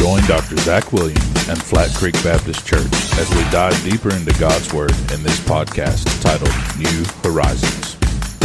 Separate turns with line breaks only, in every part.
Join Dr. Zach Williams and Flat Creek Baptist Church as we dive deeper into God's Word in this podcast titled New Horizons.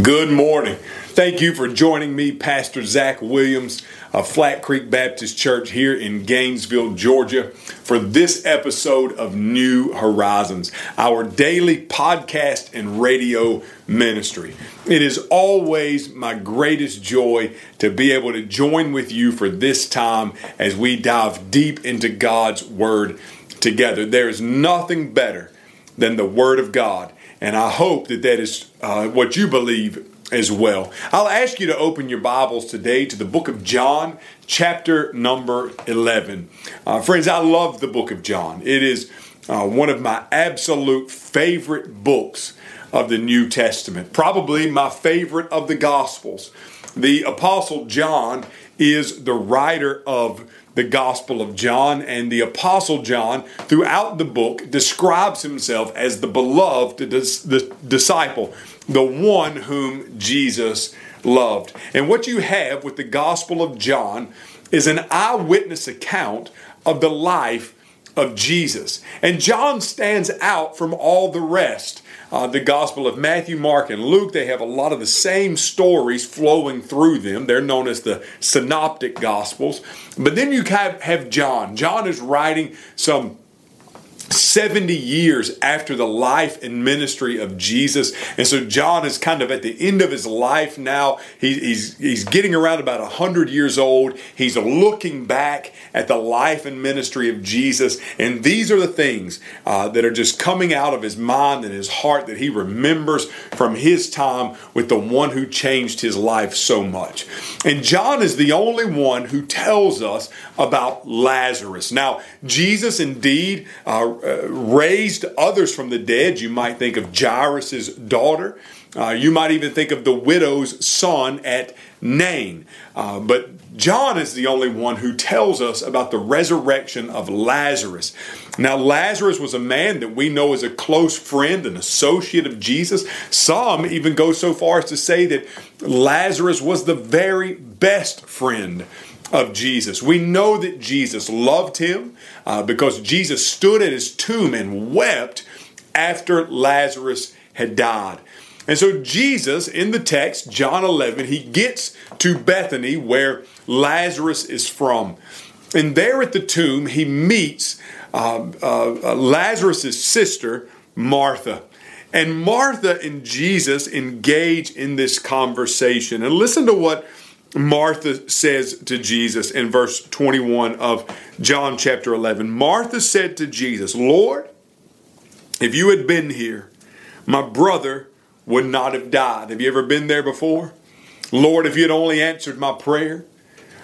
Good morning. Thank you for joining me, Pastor Zach Williams of Flat Creek Baptist Church here in Gainesville, Georgia, for this episode of New Horizons, our daily podcast and radio ministry. It is always my greatest joy to be able to join with you for this time as we dive deep into God's Word together. There is nothing better than the Word of God. And I hope that that is uh, what you believe as well. I'll ask you to open your Bibles today to the book of John, chapter number 11. Uh, friends, I love the book of John. It is uh, one of my absolute favorite books of the New Testament, probably my favorite of the Gospels. The Apostle John is the writer of the Gospel of John, and the Apostle John, throughout the book, describes himself as the beloved the disciple, the one whom Jesus loved. And what you have with the Gospel of John is an eyewitness account of the life of Jesus. And John stands out from all the rest. Uh, the Gospel of Matthew, Mark, and Luke, they have a lot of the same stories flowing through them. They're known as the Synoptic Gospels. But then you have, have John. John is writing some 70 years after the life and ministry of Jesus. And so John is kind of at the end of his life now. He, he's, he's getting around about 100 years old. He's looking back at the life and ministry of Jesus. And these are the things uh, that are just coming out of his mind and his heart that he remembers from his time with the one who changed his life so much. And John is the only one who tells us about Lazarus. Now, Jesus indeed. Uh, uh, raised others from the dead. You might think of Jairus' daughter. Uh, you might even think of the widow's son at Nain. Uh, but John is the only one who tells us about the resurrection of Lazarus. Now, Lazarus was a man that we know as a close friend, an associate of Jesus. Some even go so far as to say that Lazarus was the very best friend of Jesus. We know that Jesus loved him uh, because Jesus stood at his tomb and wept after Lazarus had died. And so, Jesus, in the text, John 11, he gets to Bethany where Lazarus is from. And there at the tomb, he meets uh, uh, Lazarus' sister, Martha. And Martha and Jesus engage in this conversation. And listen to what Martha says to Jesus in verse 21 of John chapter 11 Martha said to Jesus, Lord, if you had been here, my brother would not have died. Have you ever been there before? Lord, if you had only answered my prayer.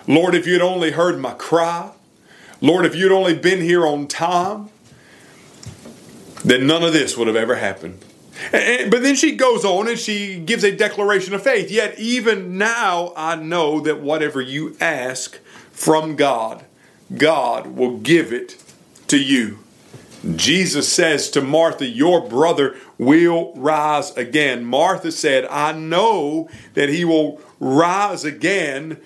Lord, if you had only heard my cry. Lord, if you'd only been here on time, then none of this would have ever happened. And, but then she goes on and she gives a declaration of faith. Yet, even now, I know that whatever you ask from God, God will give it to you. Jesus says to Martha, Your brother will rise again. Martha said, I know that he will rise again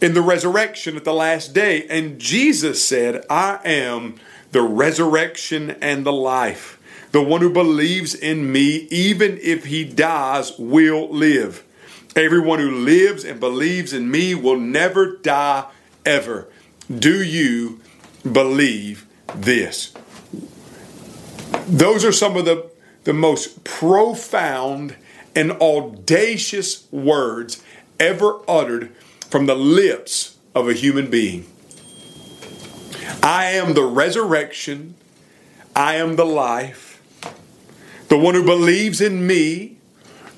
in the resurrection at the last day. And Jesus said, I am the resurrection and the life. The one who believes in me, even if he dies, will live. Everyone who lives and believes in me will never die ever. Do you believe this? Those are some of the, the most profound and audacious words ever uttered from the lips of a human being. I am the resurrection, I am the life. The one who believes in me,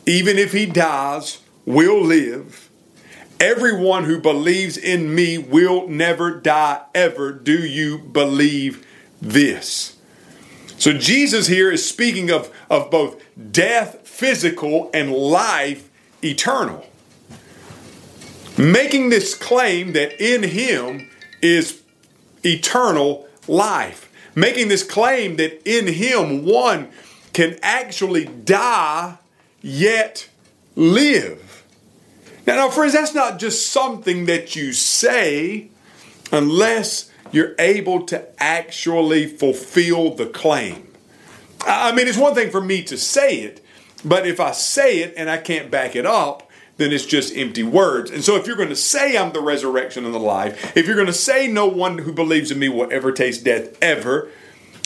even if he dies, will live. Everyone who believes in me will never die ever. Do you believe this? So Jesus here is speaking of, of both death, physical, and life, eternal. Making this claim that in him is eternal life. Making this claim that in him one can actually die yet live. Now, now, friends, that's not just something that you say unless you're able to actually fulfill the claim. I mean, it's one thing for me to say it, but if I say it and I can't back it up, then it's just empty words. And so if you're going to say I'm the resurrection and the life, if you're going to say no one who believes in me will ever taste death ever,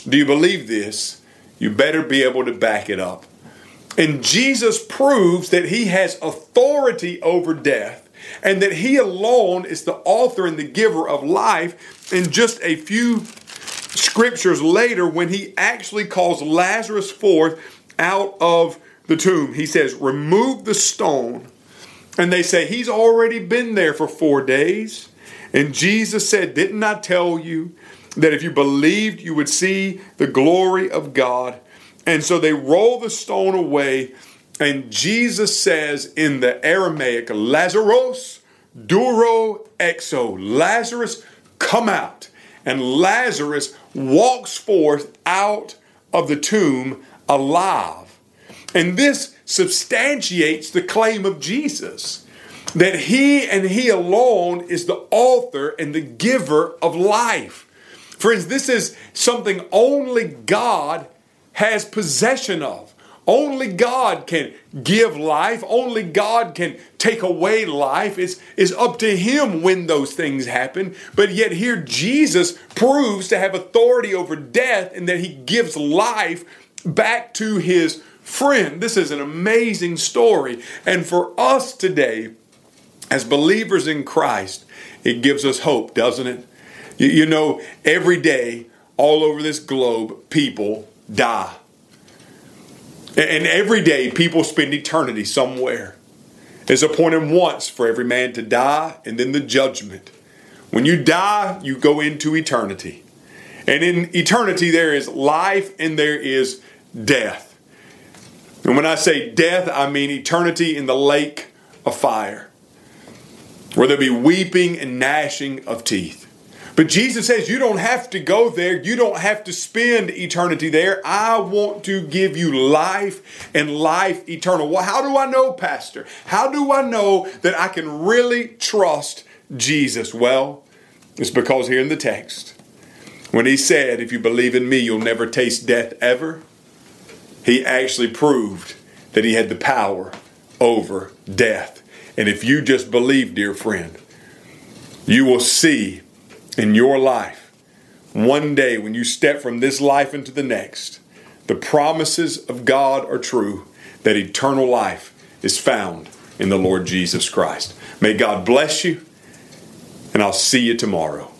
do you believe this? You better be able to back it up. And Jesus proves that he has authority over death and that he alone is the author and the giver of life. In just a few scriptures later, when he actually calls Lazarus forth out of the tomb, he says, Remove the stone. And they say, He's already been there for four days. And Jesus said, Didn't I tell you that if you believed, you would see the glory of God? And so they roll the stone away. And Jesus says in the Aramaic, Lazarus, duro exo, Lazarus, come out. And Lazarus walks forth out of the tomb alive. And this substantiates the claim of Jesus that he and he alone is the author and the giver of life. Friends, this is something only God has possession of. Only God can give life. Only God can take away life. It's, it's up to Him when those things happen. But yet, here Jesus proves to have authority over death and that He gives life back to His friend. This is an amazing story. And for us today, as believers in Christ, it gives us hope, doesn't it? You, you know, every day, all over this globe, people die. And every day, people spend eternity somewhere. It's appointed once for every man to die, and then the judgment. When you die, you go into eternity. And in eternity, there is life and there is death. And when I say death, I mean eternity in the lake of fire, where there'll be weeping and gnashing of teeth. But Jesus says, You don't have to go there. You don't have to spend eternity there. I want to give you life and life eternal. Well, how do I know, Pastor? How do I know that I can really trust Jesus? Well, it's because here in the text, when he said, If you believe in me, you'll never taste death ever, he actually proved that he had the power over death. And if you just believe, dear friend, you will see in your life, one day when you step from this life into the next, the promises of God are true, that eternal life is found in the Lord Jesus Christ. May God bless you, and I'll see you tomorrow.